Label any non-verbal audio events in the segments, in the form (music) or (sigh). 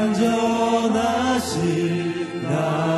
완전하신 나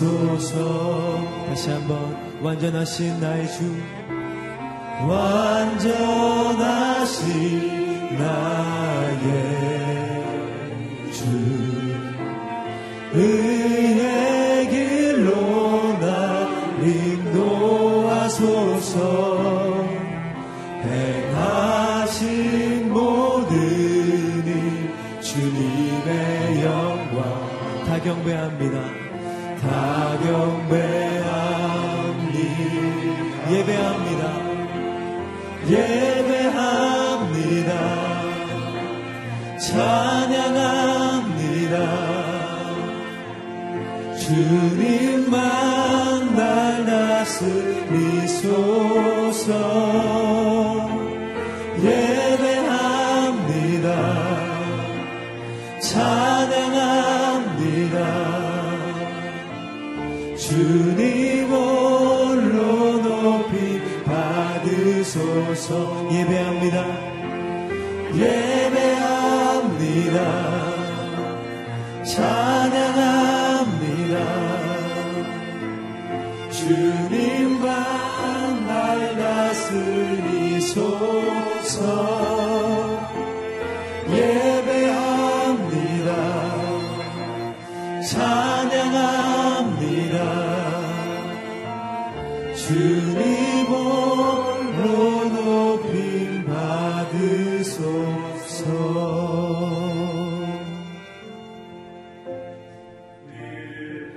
주소서 다시 한번 완전하신 나의 주 완전하신 나의 찬양합니다. 주님만 날 다스리소서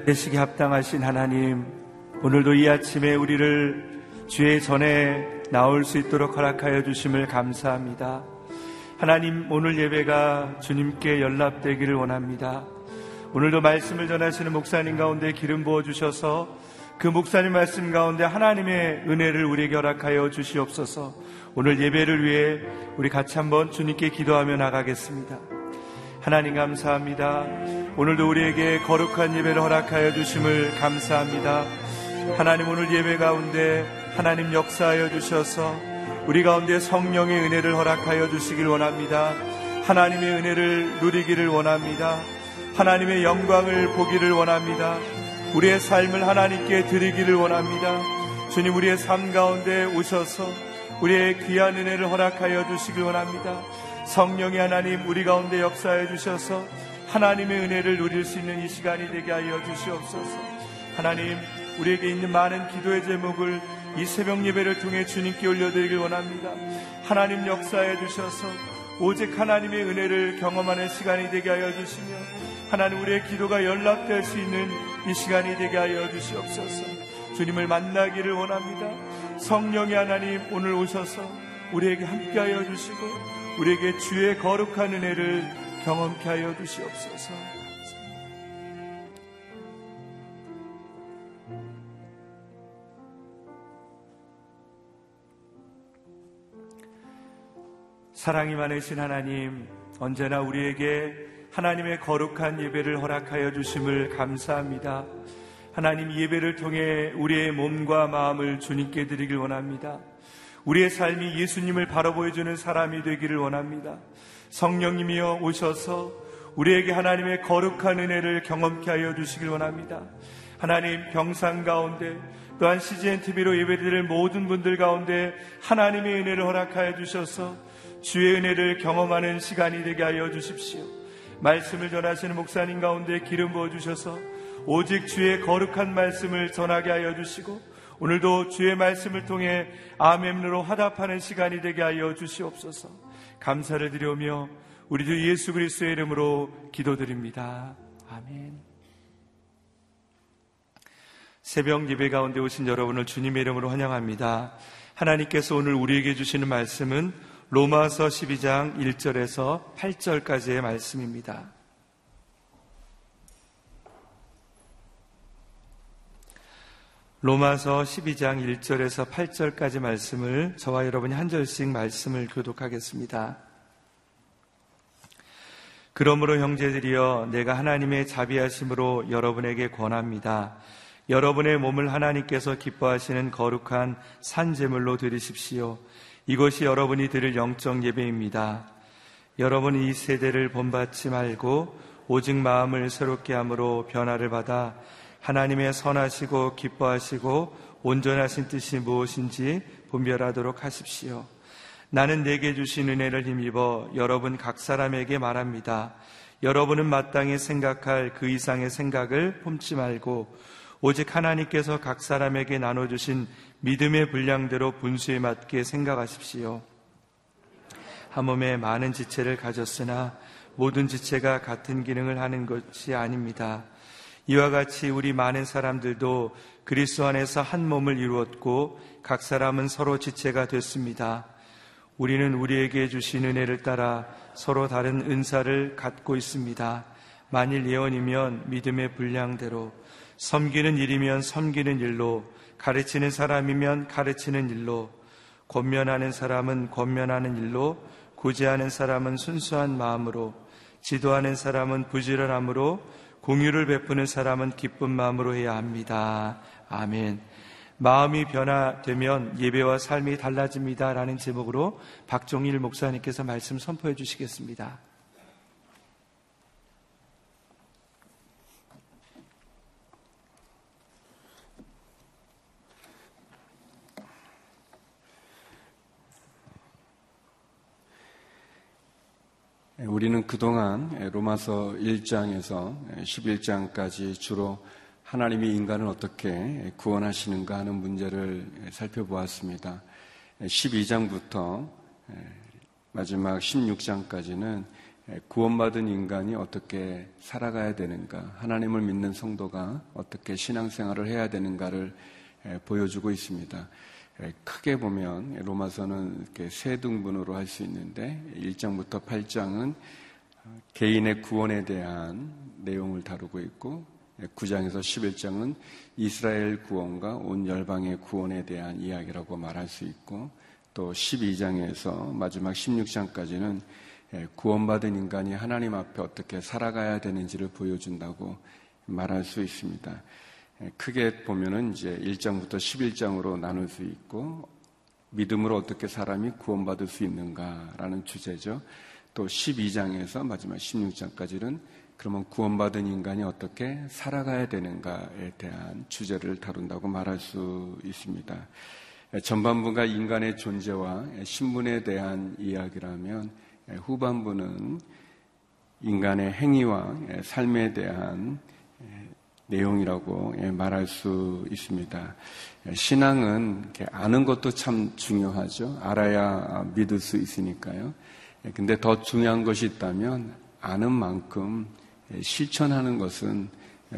되시기 합당하신 하나님 오늘도 이 아침에 우리를 주의 전에 나올 수 있도록 허락하여 주심을 감사합니다. 하나님 오늘 예배가 주님께 연락되기를 원합니다. 오늘도 말씀을 전하시는 목사님 가운데 기름 부어 주셔서 그 목사님 말씀 가운데 하나님의 은혜를 우리에게 허락하여 주시옵소서. 오늘 예배를 위해 우리 같이 한번 주님께 기도하며 나가겠습니다. 하나님 감사합니다. 오늘도 우리에게 거룩한 예배를 허락하여 주심을 감사합니다. 하나님 오늘 예배 가운데 하나님 역사하여 주셔서 우리 가운데 성령의 은혜를 허락하여 주시길 원합니다. 하나님의 은혜를 누리기를 원합니다. 하나님의 영광을 보기를 원합니다. 우리의 삶을 하나님께 드리기를 원합니다. 주님 우리의 삶 가운데 오셔서 우리의 귀한 은혜를 허락하여 주시길 원합니다. 성령의 하나님 우리 가운데 역사해 주셔서 하나님의 은혜를 누릴 수 있는 이 시간이 되게 하여 주시옵소서. 하나님 우리에게 있는 많은 기도의 제목을 이 새벽 예배를 통해 주님께 올려드리길 원합니다. 하나님 역사해 주셔서 오직 하나님의 은혜를 경험하는 시간이 되게 하여 주시며 하나님 우리의 기도가 연락될 수 있는 이 시간이 되게 하여 주시옵소서. 주님을 만나기를 원합니다. 성령의 하나님 오늘 오셔서 우리에게 함께하여 주시고 우리에게 주의 거룩한 은혜를 경험케 하여 주시옵소서. 사랑이 많으신 하나님, 언제나 우리에게 하나님의 거룩한 예배를 허락하여 주심을 감사합니다. 하나님 예배를 통해 우리의 몸과 마음을 주님께 드리길 원합니다. 우리의 삶이 예수님을 바로 보여주는 사람이 되기를 원합니다. 성령님이여 오셔서 우리에게 하나님의 거룩한 은혜를 경험케 하여 주시길 원합니다. 하나님 병상 가운데 또한 CGN TV로 예배드릴 모든 분들 가운데 하나님의 은혜를 허락하여 주셔서 주의 은혜를 경험하는 시간이 되게 하여 주십시오. 말씀을 전하시는 목사님 가운데 기름 부어 주셔서 오직 주의 거룩한 말씀을 전하게 하여 주시고 오늘도 주의 말씀을 통해 아멘으로 화답하는 시간이 되게 하여 주시옵소서. 감사를 드려오며 우리 주 예수 그리스도의 이름으로 기도드립니다. 아멘. 새벽 예배 가운데 오신 여러분을 주님의 이름으로 환영합니다. 하나님께서 오늘 우리에게 주시는 말씀은 로마서 12장 1절에서 8절까지의 말씀입니다. 로마서 12장 1절에서 8절까지 말씀을 저와 여러분이 한 절씩 말씀을 교독하겠습니다. 그러므로 형제들이여 내가 하나님의 자비하심으로 여러분에게 권합니다. 여러분의 몸을 하나님께서 기뻐하시는 거룩한 산제물로 드리십시오. 이것이 여러분이 드릴 영적 예배입니다. 여러분 이 세대를 본받지 말고 오직 마음을 새롭게 함으로 변화를 받아 하나님의 선하시고 기뻐하시고 온전하신 뜻이 무엇인지 분별하도록 하십시오. 나는 내게 주신 은혜를 힘입어 여러분 각 사람에게 말합니다. 여러분은 마땅히 생각할 그 이상의 생각을 품지 말고 오직 하나님께서 각 사람에게 나눠주신 믿음의 분량대로 분수에 맞게 생각하십시오. 한 몸에 많은 지체를 가졌으나 모든 지체가 같은 기능을 하는 것이 아닙니다. 이와 같이 우리 많은 사람들도 그리스도 안에서 한 몸을 이루었고 각 사람은 서로 지체가 됐습니다. 우리는 우리에게 주신 은혜를 따라 서로 다른 은사를 갖고 있습니다. 만일 예언이면 믿음의 분량대로, 섬기는 일이면 섬기는 일로, 가르치는 사람이면 가르치는 일로, 권면하는 사람은 권면하는 일로, 구제하는 사람은 순수한 마음으로, 지도하는 사람은 부지런함으로, 공유를 베푸는 사람은 기쁜 마음으로 해야 합니다. 아멘. 마음이 변화되면 예배와 삶이 달라집니다. 라는 제목으로 박종일 목사님께서 말씀 선포해 주시겠습니다. 우리는 그동안 로마서 1장에서 11장까지 주로 하나님이 인간을 어떻게 구원하시는가 하는 문제를 살펴보았습니다. 12장부터 마지막 16장까지는 구원받은 인간이 어떻게 살아가야 되는가, 하나님을 믿는 성도가 어떻게 신앙생활을 해야 되는가를 보여주고 있습니다. 크게 보면 로마서는 이렇게 세 등분으로 할 수 있는데 1장부터 8장은 개인의 구원에 대한 내용을 다루고 있고 9장에서 11장은 이스라엘 구원과 온 열방의 구원에 대한 이야기라고 말할 수 있고 또 12장에서 마지막 16장까지는 구원받은 인간이 하나님 앞에 어떻게 살아가야 되는지를 보여준다고 말할 수 있습니다. 크게 보면은 이제 1장부터 11장으로 나눌 수 있고 믿음으로 어떻게 사람이 구원받을 수 있는가라는 주제죠. 또 12장에서 마지막 16장까지는 그러면 구원받은 인간이 어떻게 살아가야 되는가에 대한 주제를 다룬다고 말할 수 있습니다. 전반부가 인간의 존재와 신분에 대한 이야기라면 후반부는 인간의 행위와 삶에 대한 내용이라고 말할 수 있습니다. 신앙은 아는 것도 참 중요하죠. 알아야 믿을 수 있으니까요. 근데 더 중요한 것이 있다면 아는 만큼 실천하는 것은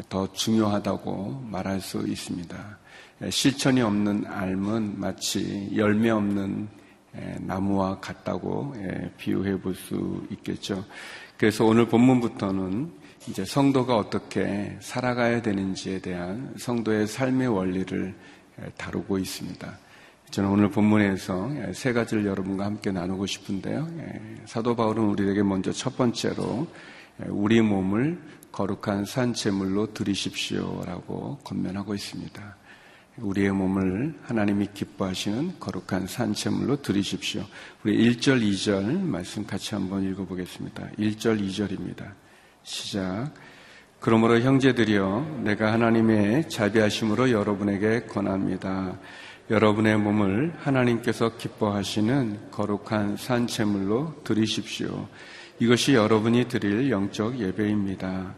더 중요하다고 말할 수 있습니다. 실천이 없는 알은 마치 열매 없는 나무와 같다고 비유해 볼 수 있겠죠. 그래서 오늘 본문부터는 이제 성도가 어떻게 살아가야 되는지에 대한 성도의 삶의 원리를 다루고 있습니다. 저는 오늘 본문에서 세 가지를 여러분과 함께 나누고 싶은데요. 사도 바울은 우리에게 먼저 첫 번째로 우리 몸을 거룩한 산채물로 드리십시오라고 권면하고 있습니다. 우리의 몸을 하나님이 기뻐하시는 거룩한 산채물로 드리십시오. 우리 1절, 2절 말씀 같이 한번 읽어보겠습니다. 1절, 2절입니다. 시작. 그러므로 형제들이여 내가 하나님의 자비하심으로 여러분에게 권합니다. 여러분의 몸을 하나님께서 기뻐하시는 거룩한 산채물로 드리십시오. 이것이 여러분이 드릴 영적 예배입니다.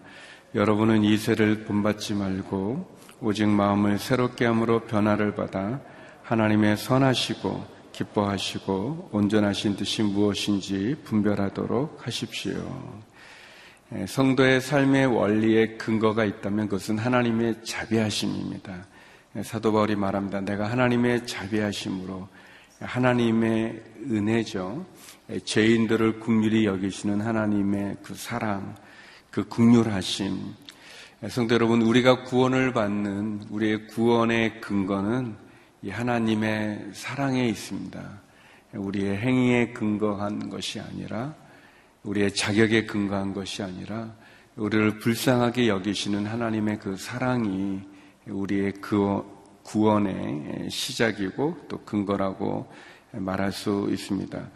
여러분은 이세를 본받지 말고 오직 마음을 새롭게 함으로 변화를 받아 하나님의 선하시고 기뻐하시고 온전하신 뜻이 무엇인지 분별하도록 하십시오. 예, 성도의 삶의 원리에 근거가 있다면 그것은 하나님의 자비하심입니다. 예, 사도 바울이 말합니다. 내가 하나님의 자비하심으로 하나님의 은혜죠. 죄인들을 국률이 여기시는 하나님의 그 사랑, 그 국률하심. 성도 여러분, 우리가 구원을 받는 우리의 구원의 근거는 이 하나님의 사랑에 있습니다. 우리의 행위에 근거한 것이 아니라 우리의 자격에 근거한 것이 아니라 우리를 불쌍하게 여기시는 하나님의 그 사랑이 우리의 그 구원의 시작이고 또 근거라고 말할 수 있습니다.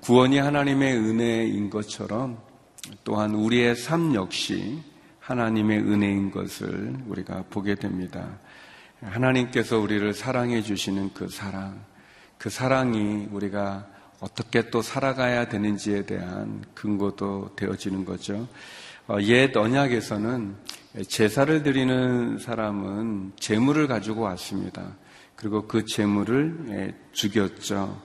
구원이 하나님의 은혜인 것처럼 또한 우리의 삶 역시 하나님의 은혜인 것을 우리가 보게 됩니다. 하나님께서 우리를 사랑해 주시는 그 사랑, 그 사랑이 우리가 어떻게 또 살아가야 되는지에 대한 근거도 되어지는 거죠. 어, 옛 언약에서는 제사를 드리는 사람은 재물을 가지고 왔습니다. 그리고 그 재물을 예, 죽였죠.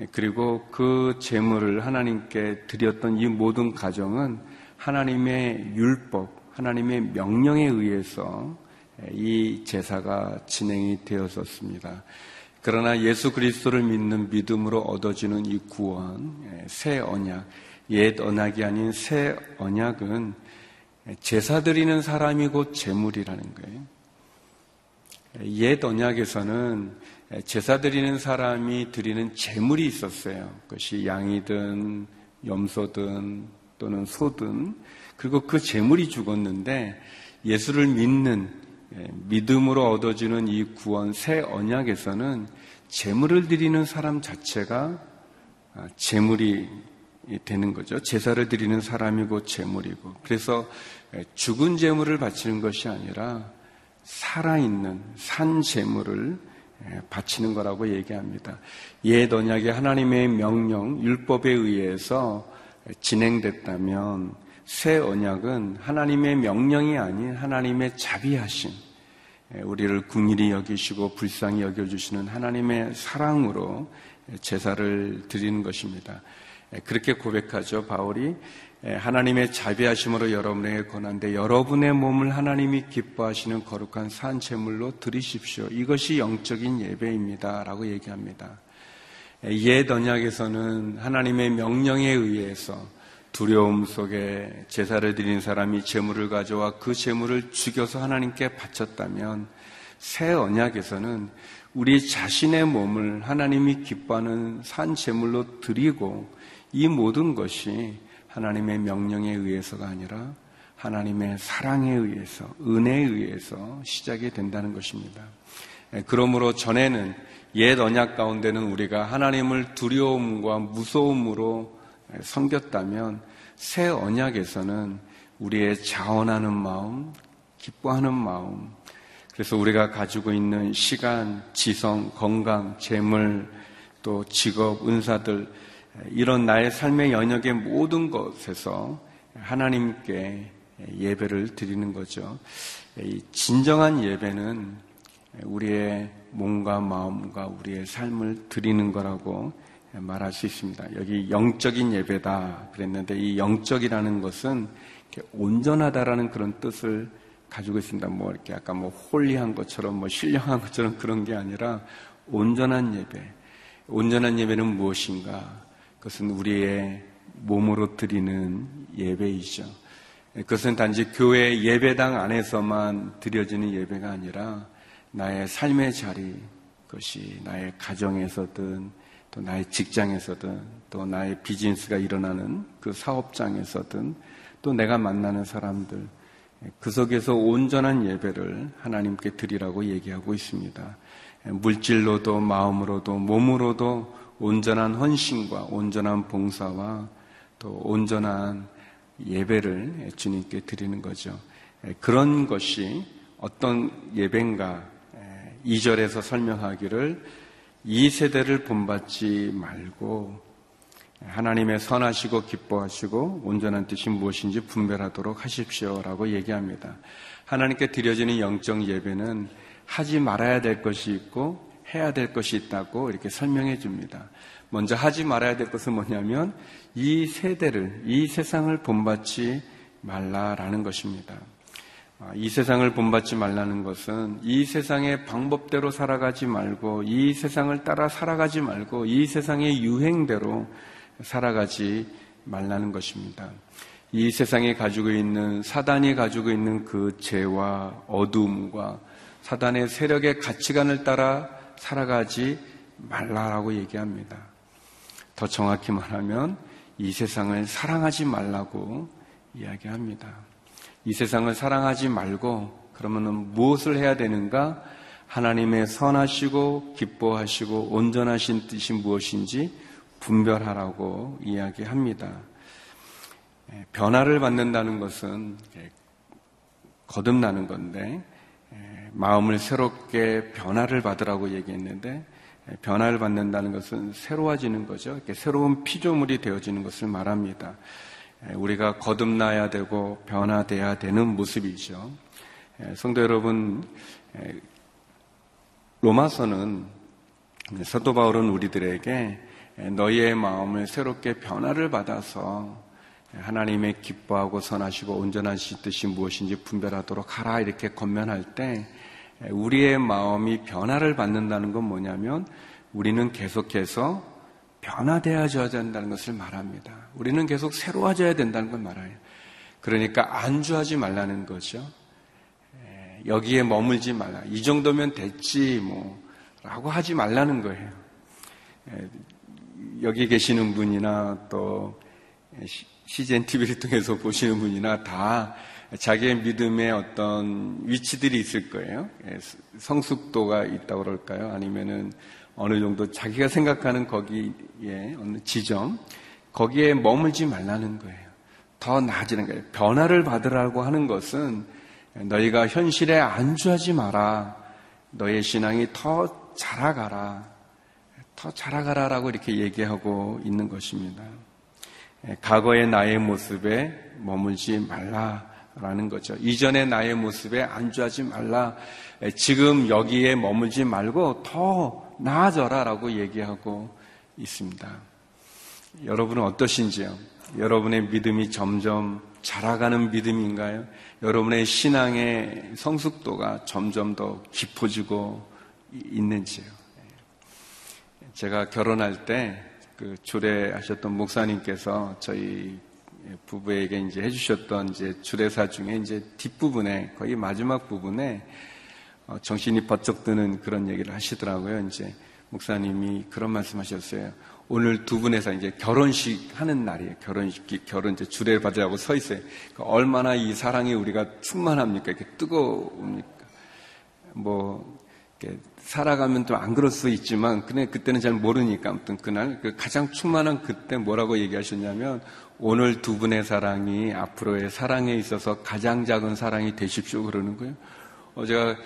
예, 그리고 그 재물을 하나님께 드렸던 이 모든 가정은 하나님의 율법, 하나님의 명령에 의해서 예, 이 제사가 진행이 되었었습니다. 그러나 예수 그리스도를 믿는 믿음으로 얻어지는 이 구원, 새 언약, 옛 언약이 아닌 새 언약은 제사 드리는 사람이 곧 제물이라는 거예요. 옛 언약에서는 제사 드리는 사람이 드리는 제물이 있었어요. 그것이 양이든 염소든 또는 소든 그리고 그 제물이 죽었는데 예수를 믿는 예, 믿음으로 얻어지는 이 구원 새 언약에서는 제물을 드리는 사람 자체가 아, 제물이 되는 거죠. 제사를 드리는 사람이고 제물이고. 그래서 예, 죽은 제물을 바치는 것이 아니라 살아있는 산 제물을 예, 바치는 거라고 얘기합니다. 옛 언약의 하나님의 명령, 율법에 의해서 진행됐다면 새 언약은 하나님의 명령이 아닌 하나님의 자비하심, 예, 우리를 궁일이 여기시고 불쌍히 여겨주시는 하나님의 사랑으로 제사를 드리는 것입니다. 예, 그렇게 고백하죠. 바울이 예, 하나님의 자비하심으로 여러분에게 권한데 여러분의 몸을 하나님이 기뻐하시는 거룩한 산 제물로 드리십시오. 이것이 영적인 예배입니다 라고 얘기합니다. 옛 언약에서는 하나님의 명령에 의해서 두려움 속에 제사를 드린 사람이 제물을 가져와 그 제물을 죽여서 하나님께 바쳤다면 새 언약에서는 우리 자신의 몸을 하나님이 기뻐하는 산 제물로 드리고 이 모든 것이 하나님의 명령에 의해서가 아니라 하나님의 사랑에 의해서 은혜에 의해서 시작이 된다는 것입니다. 그러므로 전에는 옛 언약 가운데는 우리가 하나님을 두려움과 무서움으로 섬겼다면 새 언약에서는 우리의 자원하는 마음, 기뻐하는 마음, 그래서 우리가 가지고 있는 시간, 지성, 건강, 재물, 또 직업, 은사들, 이런 나의 삶의 영역의 모든 것에서 하나님께 예배를 드리는 거죠. 진정한 예배는 우리의 몸과 마음과 우리의 삶을 드리는 거라고 말할 수 있습니다. 여기 영적인 예배다 그랬는데 이 영적이라는 것은 온전하다라는 그런 뜻을 가지고 있습니다. 뭐 이렇게 약간 뭐 홀리한 것처럼 뭐 신령한 것처럼 그런 게 아니라 온전한 예배. 온전한 예배는 무엇인가? 그것은 우리의 몸으로 드리는 예배이죠. 그것은 단지 교회 예배당 안에서만 드려지는 예배가 아니라 나의 삶의 자리, 그것이 나의 가정에서든 또 나의 직장에서든 또 나의 비즈니스가 일어나는 그 사업장에서든 또 내가 만나는 사람들 그 속에서 온전한 예배를 하나님께 드리라고 얘기하고 있습니다. 물질로도 마음으로도 몸으로도 온전한 헌신과 온전한 봉사와 또 온전한 예배를 주님께 드리는 거죠. 그런 것이 어떤 예배인가 2절에서 설명하기를 이 세대를 본받지 말고 하나님의 선하시고 기뻐하시고 온전한 뜻이 무엇인지 분별하도록 하십시오라고 얘기합니다. 하나님께 드려지는 영적 예배는 하지 말아야 될 것이 있고 해야 될 것이 있다고 이렇게 설명해 줍니다. 먼저 하지 말아야 될 것은 뭐냐면 이 세대를, 이 세상을 본받지 말라라는 것입니다. 아, 이 세상을 본받지 말라는 것은 이 세상의 방법대로 살아가지 말고 이 세상을 따라 살아가지 말고 이 세상의 유행대로 살아가지 말라는 것입니다. 이 세상에 가지고 있는 사단이 가지고 있는 그 죄와 어둠과 사단의 세력의 가치관을 따라 살아가지 말라라고 얘기합니다. 더 정확히 말하면 이 세상을 사랑하지 말라고 이야기합니다. 이 세상을 사랑하지 말고 그러면은 무엇을 해야 되는가? 하나님의 선하시고 기뻐하시고 온전하신 뜻이 무엇인지 분별하라고 이야기합니다. 예, 변화를 받는다는 것은 거듭나는 건데 예, 마음을 새롭게 변화를 받으라고 얘기했는데 예, 변화를 받는다는 것은 새로워지는 거죠. 새로운 피조물이 되어지는 것을 말합니다. 우리가 거듭나야 되고 변화돼야 되는 모습이죠. 성도 여러분, 로마서는 사도 바울은 우리들에게 너희의 마음을 새롭게 변화를 받아서 하나님의 기뻐하고 선하시고 온전하신 뜻이 무엇인지 분별하도록 하라 이렇게 건면할 때 우리의 마음이 변화를 받는다는 건 뭐냐면 우리는 계속해서 변화되어져야 된다는 것을 말합니다. 우리는 계속 새로워져야 된다는 걸 말해요. 그러니까 안주하지 말라는 거죠. 여기에 머물지 말라. 이 정도면 됐지, 뭐. 라고 하지 말라는 거예요. 여기 계시는 분이나 또 CGN TV를 통해서 보시는 분이나 다 자기의 믿음의 어떤 위치들이 있을 거예요. 예, 성숙도가 있다고 그럴까요? 아니면은 어느 정도 자기가 생각하는 거기에 어느 지점, 거기에 머물지 말라는 거예요. 더 나아지는 거예요. 변화를 받으라고 하는 것은 너희가 현실에 안주하지 마라. 너의 신앙이 더 자라가라. 더 자라가라라고 이렇게 얘기하고 있는 것입니다. 예, 과거의 나의 모습에 머물지 말라라는 거죠. 이전의 나의 모습에 안주하지 말라. 예, 지금 여기에 머물지 말고 더 나아져라 라고 얘기하고 있습니다. 여러분은 어떠신지요? 여러분의 믿음이 점점 자라가는 믿음인가요? 여러분의 신앙의 성숙도가 점점 더 깊어지고 있는지요? 제가 결혼할 때 그 주례하셨던 목사님께서 저희 부부에게 이제 해주셨던 이제 주례사 중에 이제 뒷부분에 거의 마지막 부분에 어, 정신이 번쩍 드는 그런 얘기를 하시더라고요. 이제 목사님이 그런 말씀하셨어요. 오늘 두 분에서 이제 결혼식 하는 날이에요. 결혼식, 결혼 이제 주례를 받으라고 서 있어요. 그러니까 얼마나 이 사랑이 우리가 충만합니까? 이렇게 뜨거웁니까? 뭐, 이렇게 살아가면 또 안 그럴 수 있지만, 근데 그때는 잘 모르니까 아무튼 그날 그 가장 충만한 그때 뭐라고 얘기하셨냐면, 오늘 두 분의 사랑이 앞으로의 사랑에 있어서 가장 작은 사랑이 되십시오. 그러는 거예요. 어, 제가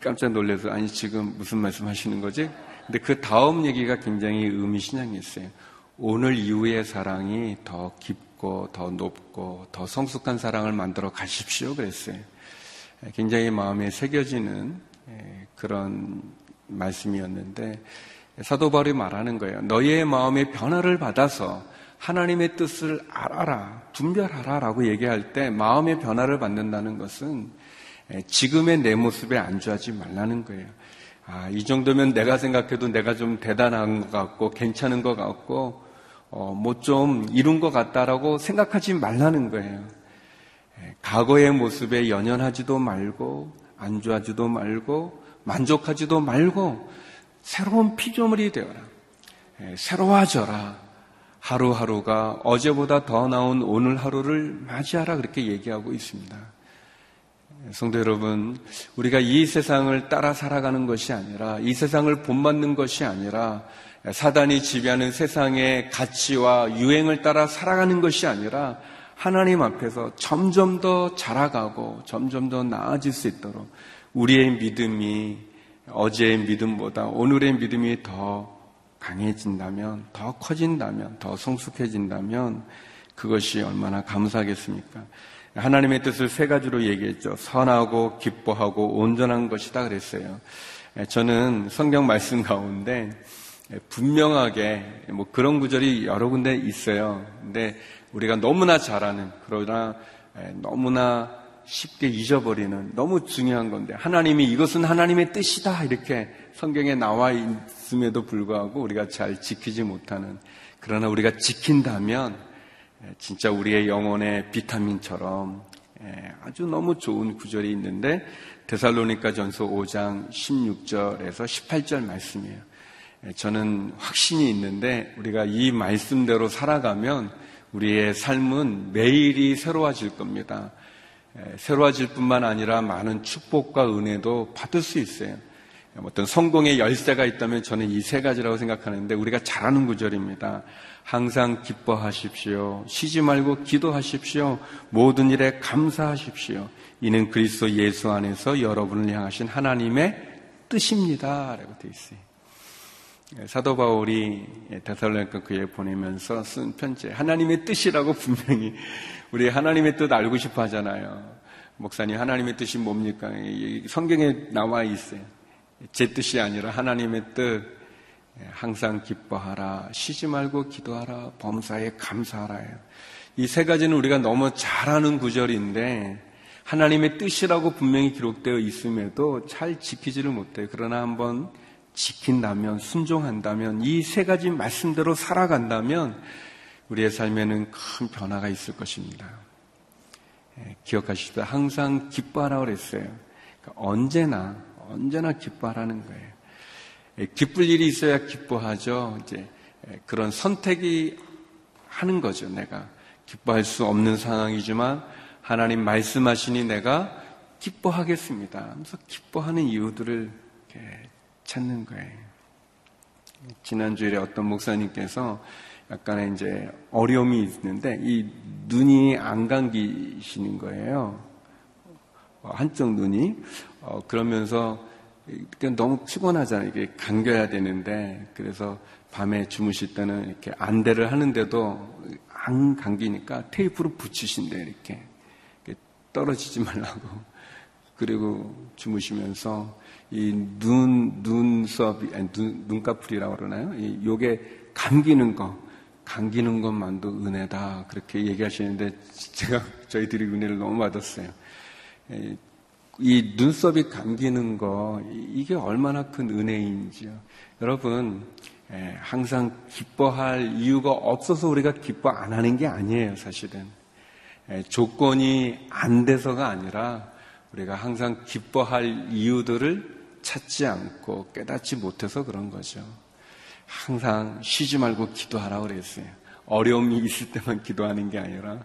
깜짝 놀라서, 아니, 지금 무슨 말씀 하시는 거지? 근데 그 다음 얘기가 굉장히 의미심장했어요. 오늘 이후의 사랑이 더 깊고 더 높고 더 성숙한 사랑을 만들어 가십시오. 그랬어요. 굉장히 마음에 새겨지는 예, 그런 말씀이었는데 사도 바울이 말하는 거예요. 너희의 마음의 변화를 받아서 하나님의 뜻을 알아라, 분별하라 라고 얘기할 때 마음의 변화를 받는다는 것은 예, 지금의 내 모습에 안주하지 말라는 거예요. 아, 이 정도면 내가 생각해도 내가 좀 대단한 것 같고 괜찮은 것 같고 어, 뭐 좀 이룬 것 같다라고 생각하지 말라는 거예요. 예, 과거의 모습에 연연하지도 말고 안주하지도 말고 만족하지도 말고 새로운 피조물이 되어라. 예, 새로워져라. 하루하루가 어제보다 더 나은 오늘 하루를 맞이하라 그렇게 얘기하고 있습니다. 성도 여러분, 우리가 이 세상을 따라 살아가는 것이 아니라 이 세상을 본받는 것이 아니라 사단이 지배하는 세상의 가치와 유행을 따라 살아가는 것이 아니라 하나님 앞에서 점점 더 자라가고 점점 더 나아질 수 있도록 우리의 믿음이 어제의 믿음보다 오늘의 믿음이 더 강해진다면, 더 커진다면, 더 성숙해진다면 그것이 얼마나 감사하겠습니까? 하나님의 뜻을 세 가지로 얘기했죠. 선하고 기뻐하고 온전한 것이다 그랬어요. 예, 저는 성경 말씀 가운데 분명하게 뭐 그런 구절이 여러 군데 있어요. 근데 우리가 너무나 잘하는 그러나 예, 너무나 쉽게 잊어버리는 너무 중요한 건데 하나님이 이것은 하나님의 뜻이다 이렇게 성경에 나와 있음에도 불구하고 우리가 잘 지키지 못하는 그러나 우리가 지킨다면 예, 진짜 우리의 영혼의 비타민처럼 예, 아주 너무 좋은 구절이 있는데 데살로니가 전서 5장 16절에서 18절 말씀이에요. 예, 저는 확신이 있는데 우리가 이 말씀대로 살아가면 우리의 삶은 매일이 새로워질 겁니다. 새로워질 뿐만 아니라 많은 축복과 은혜도 받을 수 있어요. 어떤 성공의 열쇠가 있다면 저는 이 세 가지라고 생각하는데 우리가 잘하는 구절입니다. 항상 기뻐하십시오. 쉬지 말고 기도하십시오. 모든 일에 감사하십시오. 이는 그리스도 예수 안에서 여러분을 향하신 하나님의 뜻입니다. 라고 되어 있어요. 예, 사도 바울이 데살로니가 교회에 보내면서 쓴 편지 하나님의 뜻이라고 분명히 우리 하나님의 뜻 알고 싶어 하잖아요. 목사님 하나님의 뜻이 뭡니까? 성경에 나와 있어요. 제 뜻이 아니라 하나님의 뜻 예, 항상 기뻐하라, 쉬지 말고 기도하라, 범사에 감사하라. 이세 가지는 우리가 너무 잘하는 구절인데 하나님의 뜻이라고 분명히 기록되어 있음에도 잘 지키지를 못해요. 그러나 한번 지킨다면, 순종한다면, 이 세 가지 말씀대로 살아간다면 우리의 삶에는 큰 변화가 있을 것입니다. 예, 기억하십시오. 항상 기뻐하라 그랬어요. 그러니까 언제나, 언제나 기뻐하라는 거예요. 예, 기쁠 일이 있어야 기뻐하죠. 이제 예, 그런 선택이 하는 거죠. 내가 기뻐할 수 없는 상황이지만 하나님 말씀하시니 내가 기뻐하겠습니다. 하면서 기뻐하는 이유들을 찾는 거예요. 지난 주일에 어떤 목사님께서 약간의 이제 어려움이 있는데 이 눈이 안 감기시는 거예요. 어, 한쪽 눈이 어, 그러면서 너무 피곤하잖아요. 이게 감겨야 되는데 그래서 밤에 주무실 때는 이렇게 안대를 하는데도 안 감기니까 테이프로 붙이신대 이렇게. 떨어지지 말라고. (laughs) 그리고 주무시면서 이 눈, 아니, 눈, 눈꺼풀이라고 그러나요? 이, 요게 감기는 거, 감기는 것만도 은혜다. 그렇게 얘기하시는데 (laughs) 제가 저희들이 은혜를 너무 받았어요. 이 눈썹이 감기는 거, 이게 얼마나 큰 은혜인지요. 여러분, 항상 기뻐할 이유가 없어서 우리가 기뻐 안 하는 게 아니에요, 사실은. 조건이 안 돼서가 아니라 우리가 항상 기뻐할 이유들을 찾지 않고 깨닫지 못해서 그런 거죠. 항상 쉬지 말고 기도하라고 그랬어요. 어려움이 있을 때만 기도하는 게 아니라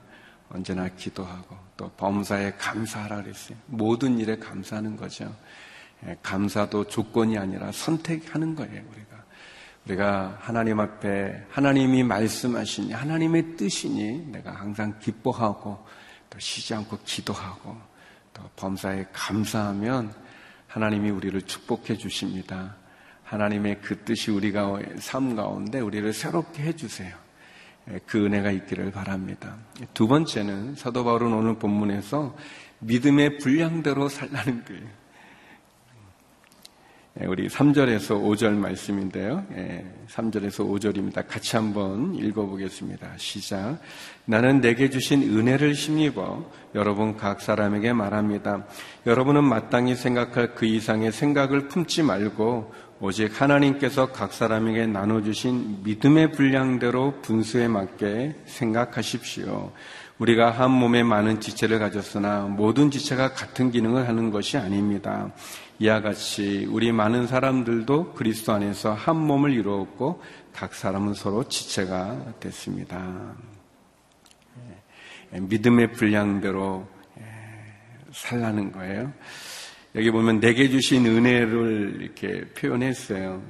언제나 기도하고 또 범사에 감사하라 그랬어요. 모든 일에 감사하는 거죠. 예, 감사도 조건이 아니라 선택하는 거예요, 우리가. 우리가 하나님 앞에 하나님이 말씀하시니 하나님의 뜻이니 내가 항상 기뻐하고 또 쉬지 않고 기도하고 또 범사에 감사하면 하나님이 우리를 축복해 주십니다. 하나님의 그 뜻이 우리가 삶 가운데 우리를 새롭게 해 주세요. 예, 그 은혜가 있기를 바랍니다. 두 번째는 사도 바울은 오늘 본문에서 믿음의 분량대로 살라는 거예요. 예, 우리 3절에서 5절 말씀인데요. 3절에서 예, 5절입니다. 같이 한번 읽어보겠습니다. 시작. 나는 내게 주신 은혜를 힘입어 여러분 각 사람에게 말합니다. 여러분은 마땅히 생각할 그 이상의 생각을 품지 말고 오직 하나님께서 각 사람에게 나눠주신 믿음의 분량대로 분수에 맞게 생각하십시오. 우리가 한 몸에 많은 지체를 가졌으나 모든 지체가 같은 기능을 하는 것이 아닙니다. 이와 같이 우리 많은 사람들도 그리스도 안에서 한 몸을 이루었고 각 사람은 서로 지체가 됐습니다. 예, 믿음의 분량대로 예, 살라는 거예요. 여기 보면 내게 주신 은혜를 이렇게 표현했어요.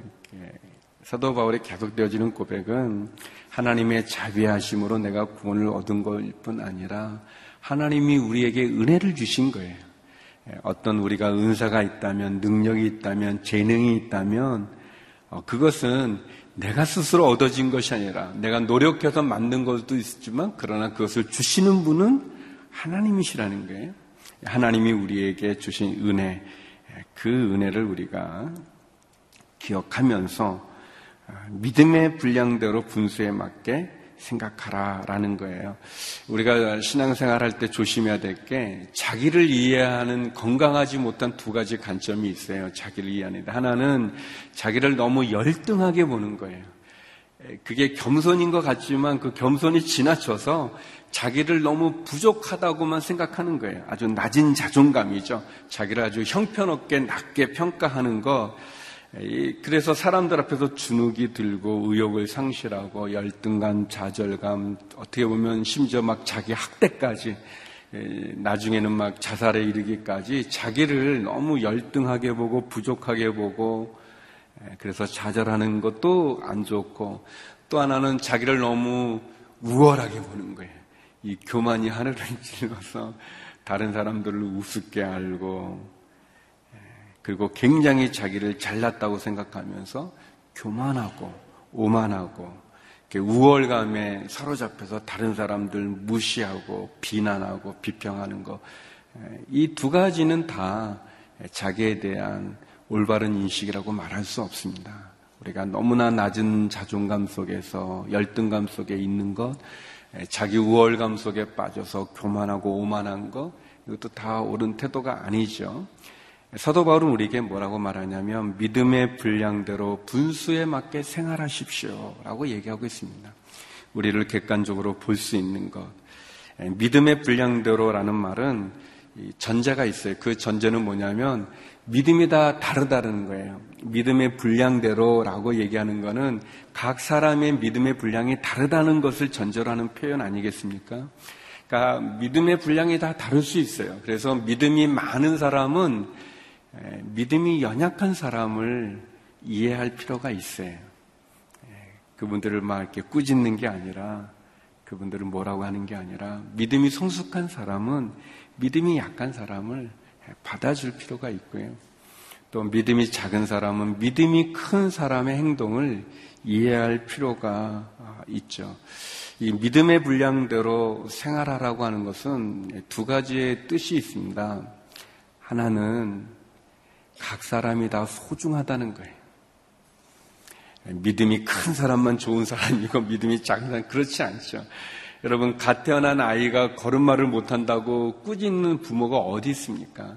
사도 바울의 계속되어지는 고백은 하나님의 자비하심으로 내가 구원을 얻은 것뿐 아니라 하나님이 우리에게 은혜를 주신 거예요. 예, 어떤 우리가 은사가 있다면, 능력이 있다면, 재능이 있다면, 어, 그것은 내가 스스로 얻어진 것이 아니라 내가 노력해서 만든 것도 있지만, 그러나 그것을 주시는 분은 하나님이시라는 거예요. 하나님이 우리에게 주신 은혜, 예, 그 은혜를 우리가 기억하면서 어, 믿음의 분량대로 분수에 맞게 생각하라라는 거예요. 우리가 신앙생활 할 때 조심해야 될 게 자기를 이해하는 건강하지 못한 두 가지 관점이 있어요. 자기를 이해하는 데 하나는 자기를 너무 열등하게 보는 거예요. 그게 겸손인 것 같지만 그 겸손이 지나쳐서 자기를 너무 부족하다고만 생각하는 거예요. 아주 낮은 자존감이죠. 자기를 아주 형편없게 낮게 평가하는 거 그래서 사람들 앞에서 주눅이 들고 의욕을 상실하고 열등감, 좌절감, 어떻게 보면 심지어 막 자기 학대까지 나중에는 막 자살에 이르기까지 자기를 너무 열등하게 보고 부족하게 보고 그래서 좌절하는 것도 안 좋고 또 하나는 자기를 너무 우월하게 보는 거예요. 이 교만이 하늘을 (laughs) 찔러서 다른 사람들을 우습게 알고 그리고 굉장히 자기를 잘났다고 생각하면서 교만하고 오만하고 우월감에 사로잡혀서 다른 사람들 무시하고 비난하고 비평하는 거. 이두 가지는 다 자기에 대한 올바른 인식이라고 말할 수 없습니다. 우리가 너무나 낮은 자존감 속에서 열등감 속에 있는 것, 자기 우월감 속에 빠져서 교만하고 오만한 것, 이것도 다 옳은 태도가 아니죠. 사도 바울은 우리에게 뭐라고 말하냐면 믿음의 분량대로 분수에 맞게 생활하십시오. 라고 얘기하고 있습니다. 우리를 객관적으로 볼 수 있는 것. 믿음의 분량대로라는 말은 전제가 있어요. 그 전제는 뭐냐면 믿음이 다 다르다는 거예요. 믿음의 분량대로라고 얘기하는 거는 각 사람의 믿음의 분량이 다르다는 것을 전제로 하는 표현 아니겠습니까? 그러니까 믿음의 분량이 다 다를 수 있어요. 그래서 믿음이 많은 사람은 믿음이 연약한 사람을 이해할 필요가 있어요. 그분들을 막 이렇게 꾸짖는 게 아니라 그분들을 뭐라고 하는 게 아니라 믿음이 성숙한 사람은 믿음이 약한 사람을 받아줄 필요가 있고요. 또 믿음이 작은 사람은 믿음이 큰 사람의 행동을 이해할 필요가 있죠. 이 믿음의 분량대로 생활하라고 하는 것은 두 가지의 뜻이 있습니다. 하나는 각 사람이 다 소중하다는 거예요. 믿음이 큰 사람만 좋은 사람이고 믿음이 작은 사람 그렇지 않죠. 여러분 갓 태어난 아이가 걸음마를 못한다고 꾸짖는 부모가 어디 있습니까?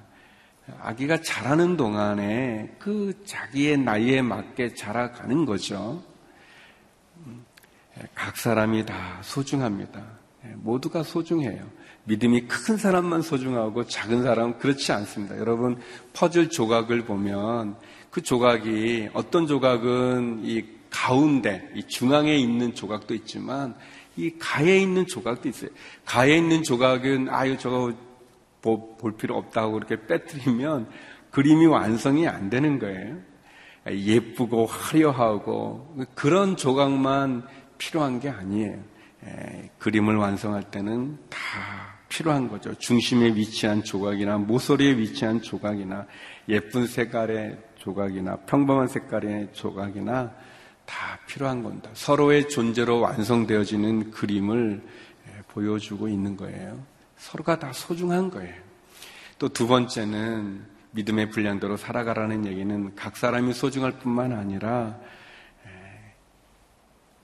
아기가 자라는 동안에 그 자기의 나이에 맞게 자라가는 거죠. 각 사람이 다 소중합니다. 모두가 소중해요. 믿음이 큰 사람만 소중하고 작은 사람은 그렇지 않습니다. 여러분 퍼즐 조각을 보면 그 조각이 어떤 조각은 이 가운데 이 중앙에 있는 조각도 있지만 이 가에 있는 조각도 있어요. 가에 있는 조각은 아유 저거 볼 필요 없다고 그렇게 빼뜨리면 그림이 완성이 안 되는 거예요. 예쁘고 화려하고 그런 조각만 필요한 게 아니에요. 그림을 완성할 때는 다 필요한 거죠. 중심에 위치한 조각이나 모서리에 위치한 조각이나 예쁜 색깔의 조각이나 평범한 색깔의 조각이나 다 필요한 겁니다. 서로의 존재로 완성되어지는 그림을 보여주고 있는 거예요. 서로가 다 소중한 거예요. 또 두 번째는 믿음의 분량대로 살아가라는 얘기는 각 사람이 소중할 뿐만 아니라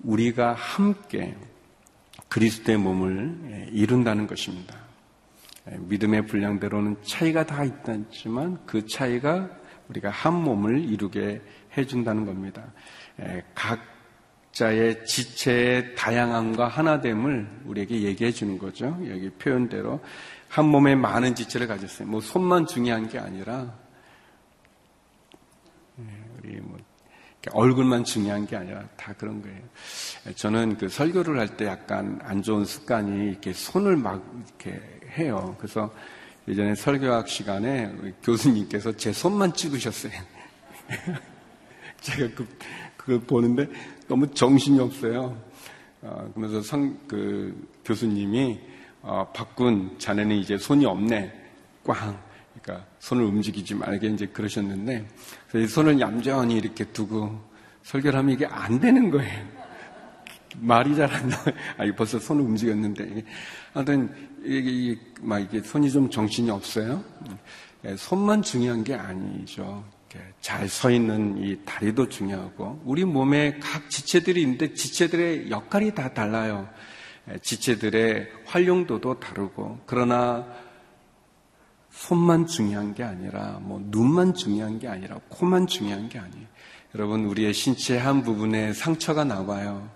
우리가 함께 그리스도의 몸을 이룬다는 것입니다. 믿음의 분량대로는 차이가 다 있지만 그 차이가 우리가 한 몸을 이루게 해준다는 겁니다. 각자의 지체의 다양함과 하나됨을 우리에게 얘기해 주는 거죠. 여기 표현대로 한 몸에 많은 지체를 가졌어요. 뭐 손만 중요한 게 아니라 우리 뭐 얼굴만 중요한 게 아니라 다 그런 거예요. 저는 그 설교를 할 때 약간 안 좋은 습관이 이렇게 손을 막 이렇게 해요. 그래서 예전에 설교학 시간에 교수님께서 제 손만 찍으셨어요. (laughs) 제가 그, 그걸 보는데 너무 정신이 없어요. 어, 그러면서 성, 그 교수님이 어, 박군 자네는 이제 손이 없네. 꽝. 그러니까 손을 움직이지 말게 이제 그러셨는데 그래서 손을 얌전히 이렇게 두고 설교를 하면 이게 안 되는 거예요. 말이 잘 안 나와요. 아, 벌써 손을 움직였는데. 하여튼, 이게, 막 이게 손이 좀 정신이 없어요. 예, 손만 중요한 게 아니죠. 잘 서 있는 이 다리도 중요하고, 우리 몸에 각 지체들이 있는데 지체들의 역할이 다 달라요. 예, 지체들의 활용도도 다르고, 그러나 손만 중요한 게 아니라, 뭐, 눈만 중요한 게 아니라, 코만 중요한 게 아니에요. 여러분, 우리의 신체 한 부분에 상처가 나와요.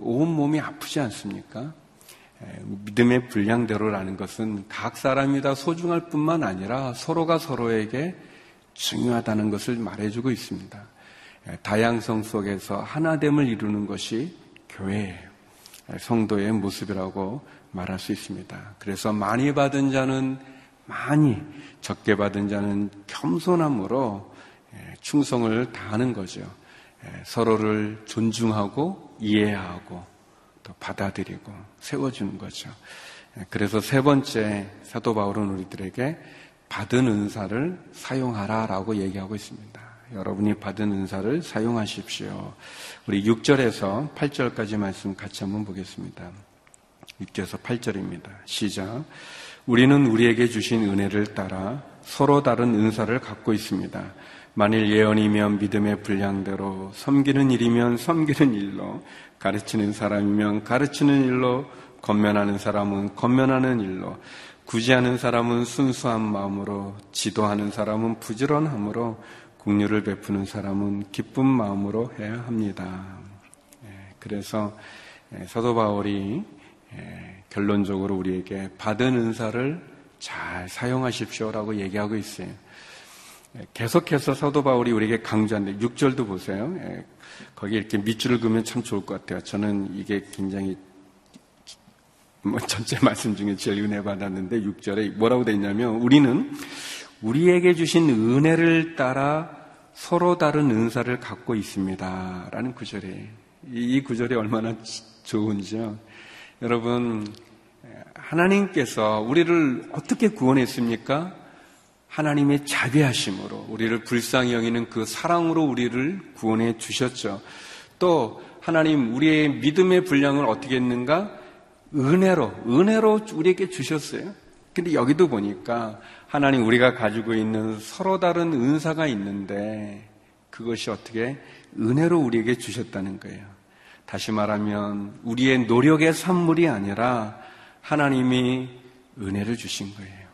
온 몸이 아프지 않습니까? 믿음의 분량대로라는 것은 각 사람이 다 소중할 뿐만 아니라 서로가 서로에게 중요하다는 것을 말해주고 있습니다. 다양성 속에서 하나됨을 이루는 것이 교회예요. 성도의 모습이라고 말할 수 있습니다. 그래서 많이 받은 자는 많이, 적게 받은 자는 겸손함으로 충성을 다하는 거죠. 서로를 존중하고 이해하고 또 받아들이고 세워주는 거죠. 그래서 세 번째 사도 바울은 우리들에게 받은 은사를 사용하라라고 얘기하고 있습니다. 여러분이 받은 은사를 사용하십시오. 우리 6절에서 8절까지 말씀 같이 한번 보겠습니다. 6절에서 8절입니다. 시작. 우리는 우리에게 주신 은혜를 따라 서로 다른 은사를 갖고 있습니다. 만일 예언이면 믿음의 분량대로 섬기는 일이면 섬기는 일로 가르치는 사람이면 가르치는 일로 건면하는 사람은 건면하는 일로 구제하는 사람은 순수한 마음으로 지도하는 사람은 부지런함으로 국류를 베푸는 사람은 기쁜 마음으로 해야 합니다. 예, 그래서 예, 사도 바울이 예, 결론적으로 우리에게 받은 은사를 잘 사용하십시오라고 얘기하고 있어요. 예, 계속해서 사도 바울이 우리에게 강조하는데 6절도 보세요. 예, 거기 이렇게 밑줄을 그으면 참 좋을 것 같아요. 저는 이게 굉장히 뭐 전체 말씀 중에 제일 은혜 받았는데 6절에 뭐라고 돼 있냐면 우리는 우리에게 주신 은혜를 따라 서로 다른 은사를 갖고 있습니다. 라는 구절에 이 구절이 얼마나 좋은지요. 여러분 하나님께서 우리를 어떻게 구원했습니까? 하나님의 자비하심으로 우리를 불쌍히 여기는 그 사랑으로 우리를 구원해 주셨죠. 또 하나님 우리의 믿음의 분량을 어떻게 했는가? 은혜로 은혜로 우리에게 주셨어요. 근데 여기도 보니까 하나님 우리가 가지고 있는 서로 다른 은사가 있는데 그것이 어떻게 은혜로 우리에게 주셨다는 거예요. 다시 말하면 우리의 노력의 산물이 아니라 하나님이 은혜를 주신 거예요.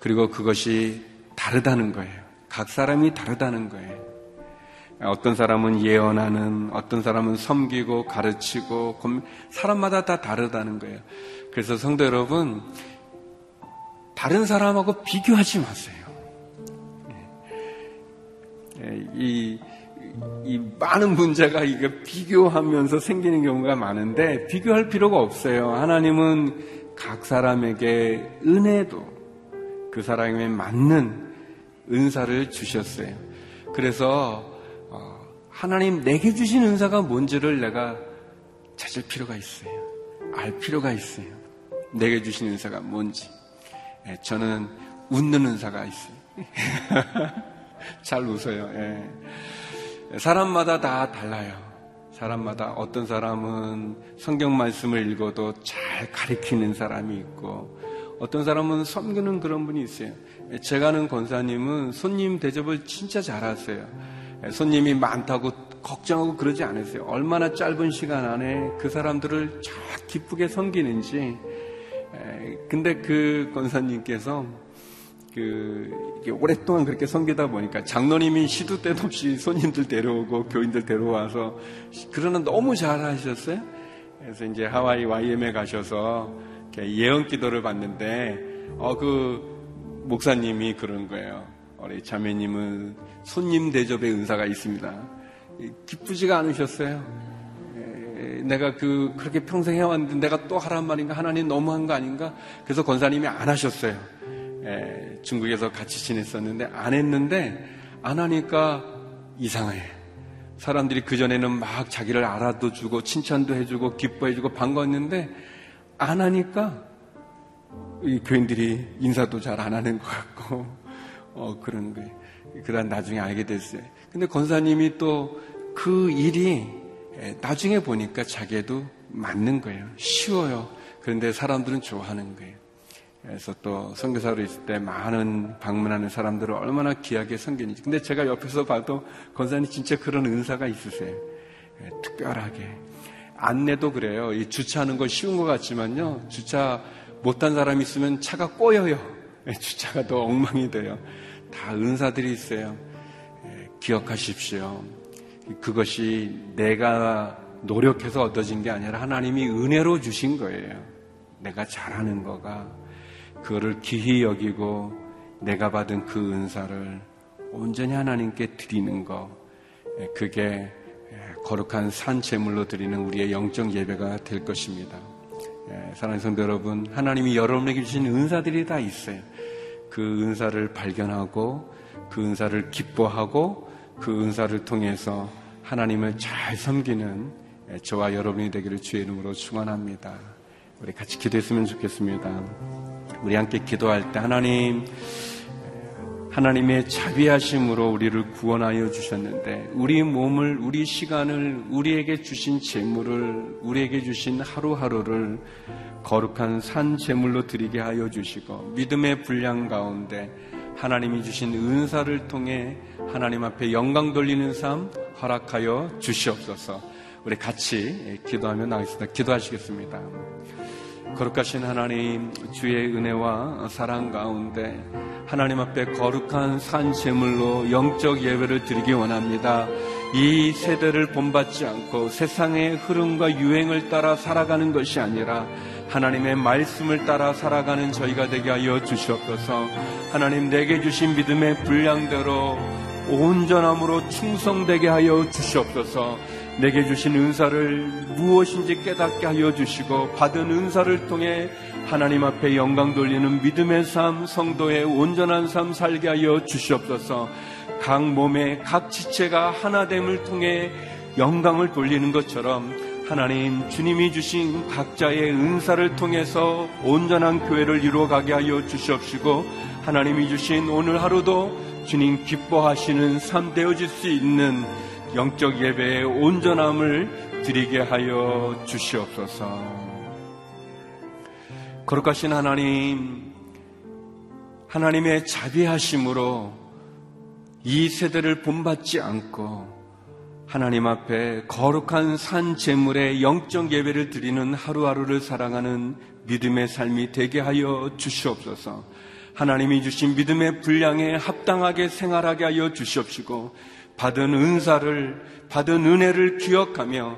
그리고 그것이 다르다는 거예요. 각 사람이 다르다는 거예요. 어떤 사람은 예언하는, 어떤 사람은 섬기고 가르치고, 사람마다 다 다르다는 거예요. 그래서 성도 여러분, 다른 사람하고 비교하지 마세요. 예, 이, 이 많은 문제가 이게 비교하면서 생기는 경우가 많은데 비교할 필요가 없어요. 하나님은 각 사람에게 은혜도 그 사람에 맞는 은사를 주셨어요. 그래서 어, 하나님 내게 주신 은사가 뭔지를 내가 찾을 필요가 있어요. 알 필요가 있어요. 내게 주신 은사가 뭔지. 예, 저는 웃는 은사가 있어요. (laughs) 잘 웃어요. 예. 사람마다 다 달라요. 사람마다 어떤 사람은 성경 말씀을 읽어도 잘 가리키는 사람이 있고 어떤 사람은 섬기는 그런 분이 있어요. 제가 아는 권사님은 손님 대접을 진짜 잘하세요. 손님이 많다고 걱정하고 그러지 않으세요. 얼마나 짧은 시간 안에 그 사람들을 잘 기쁘게 섬기는지. 근데 그 권사님께서 그 오랫동안 그렇게 섬기다 보니까 장로님이 시도 때도 없이 손님들 데려오고 교인들 데려와서 그러나 너무 잘하셨어요. 그래서 이제 하와이 YM에 가셔서 예언 기도를 받는데 어 그 목사님이 그런 거예요. 우리 자매님은 손님 대접의 은사가 있습니다. 기쁘지가 않으셨어요. 내가 그 그렇게 평생 해왔는데 내가 또 하란 말인가 하나님 너무한 거 아닌가? 그래서 권사님이 안 하셨어요. 에, 중국에서 같이 지냈었는데 안 했는데 안 하니까 이상해. 사람들이 그 전에는 막 자기를 알아도 주고 칭찬도 해주고 기뻐해주고 반가웠는데 안 하니까 이 교인들이 인사도 잘 안 하는 것 같고 어 그런 거예요. 그다음 나중에 알게 됐어요. 근데 권사님이 또 그 일이 나중에 보니까 자기도 맞는 거예요. 쉬워요. 그런데 사람들은 좋아하는 거예요. 그래서 또 선교사로 있을 때 많은 방문하는 사람들을 얼마나 귀하게 섬기는지. 근데 제가 옆에서 봐도 권사님 진짜 그런 은사가 있으세요. 특별하게. 안내도 그래요. 이 주차하는 거 쉬운 것 같지만요. 주차 못한 사람이 있으면 차가 꼬여요. 예, 주차가 더 엉망이 돼요. 다 은사들이 있어요. 예, 기억하십시오. 그것이 내가 노력해서 얻어진 게 아니라 하나님이 은혜로 주신 거예요. 내가 잘하는 거가 그거를 기히 여기고 내가 받은 그 은사를 온전히 하나님께 드리는 거 예, 그게 거룩한 산 제물로 드리는 우리의 영적 예배가 될 것입니다. 예, 사랑하는 성도 여러분, 하나님이 여러분에게 주신 은사들이 다 있어요. 그 은사를 발견하고 그 은사를 기뻐하고 그 은사를 통해서 하나님을 잘 섬기는 예, 저와 여러분이 되기를 주의 이름으로 축원합니다. 우리 같이 기도했으면 좋겠습니다. 우리 함께 기도할 때 하나님 하나님의 자비하심으로 우리를 구원하여 주셨는데 우리 몸을 우리 시간을 우리에게 주신 재물을 우리에게 주신 하루하루를 거룩한 산 제물로 드리게 하여 주시고 믿음의 분량 가운데 하나님이 주신 은사를 통해 하나님 앞에 영광 돌리는 삶 허락하여 주시옵소서. 우리 같이 기도하며 나가겠습니다. 기도하시겠습니다. 거룩하신 하나님 주의 은혜와 사랑 가운데 하나님 앞에 거룩한 산 제물로 영적 예배를 드리기 원합니다. 이 세대를 본받지 않고 세상의 흐름과 유행을 따라 살아가는 것이 아니라 하나님의 말씀을 따라 살아가는 저희가 되게 하여 주시옵소서. 하나님 내게 주신 믿음의 분량대로 온전함으로 충성되게 하여 주시옵소서. 내게 주신 은사를 무엇인지 깨닫게 하여 주시고 받은 은사를 통해 하나님 앞에 영광 돌리는 믿음의 삶, 성도의 온전한 삶 살게 하여 주시옵소서. 각 몸의 각 지체가 하나됨을 통해 영광을 돌리는 것처럼 하나님 주님이 주신 각자의 은사를 통해서 온전한 교회를 이루어가게 하여 주시옵시고 하나님이 주신 오늘 하루도 주님 기뻐하시는 삶 되어질 수 있는 영적 예배의 온전함을 드리게 하여 주시옵소서. 거룩하신 하나님, 하나님의 자비하심으로 이 세대를 본받지 않고 하나님 앞에 거룩한 산 제물의 영적 예배를 드리는 하루하루를 사랑하는 믿음의 삶이 되게 하여 주시옵소서. 하나님이 주신 믿음의 분량에 합당하게 생활하게 하여 주시옵시고 받은 은사를 받은 은혜를 기억하며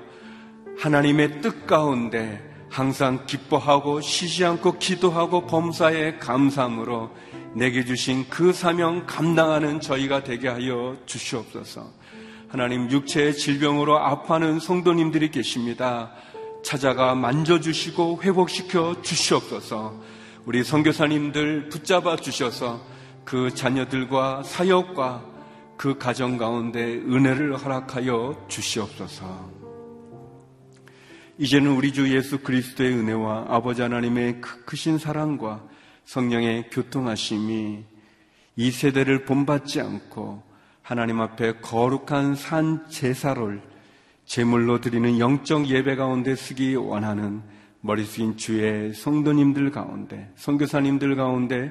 하나님의 뜻 가운데 항상 기뻐하고 쉬지 않고 기도하고 범사에 감사함으로 내게 주신 그 사명 감당하는 저희가 되게 하여 주시옵소서. 하나님 육체의 질병으로 아파하는 성도님들이 계십니다. 찾아가 만져주시고 회복시켜 주시옵소서. 우리 선교사님들 붙잡아 주셔서 그 자녀들과 사역과 그 가정 가운데 은혜를 허락하여 주시옵소서. 이제는 우리 주 예수 그리스도의 은혜와 아버지 하나님의 크신 사랑과 성령의 교통하심이 이 세대를 본받지 않고 하나님 앞에 거룩한 산 제사를 제물로 드리는 영적 예배 가운데 쓰기 원하는 머리 숙인 주의 성도님들 가운데 성교사님들 가운데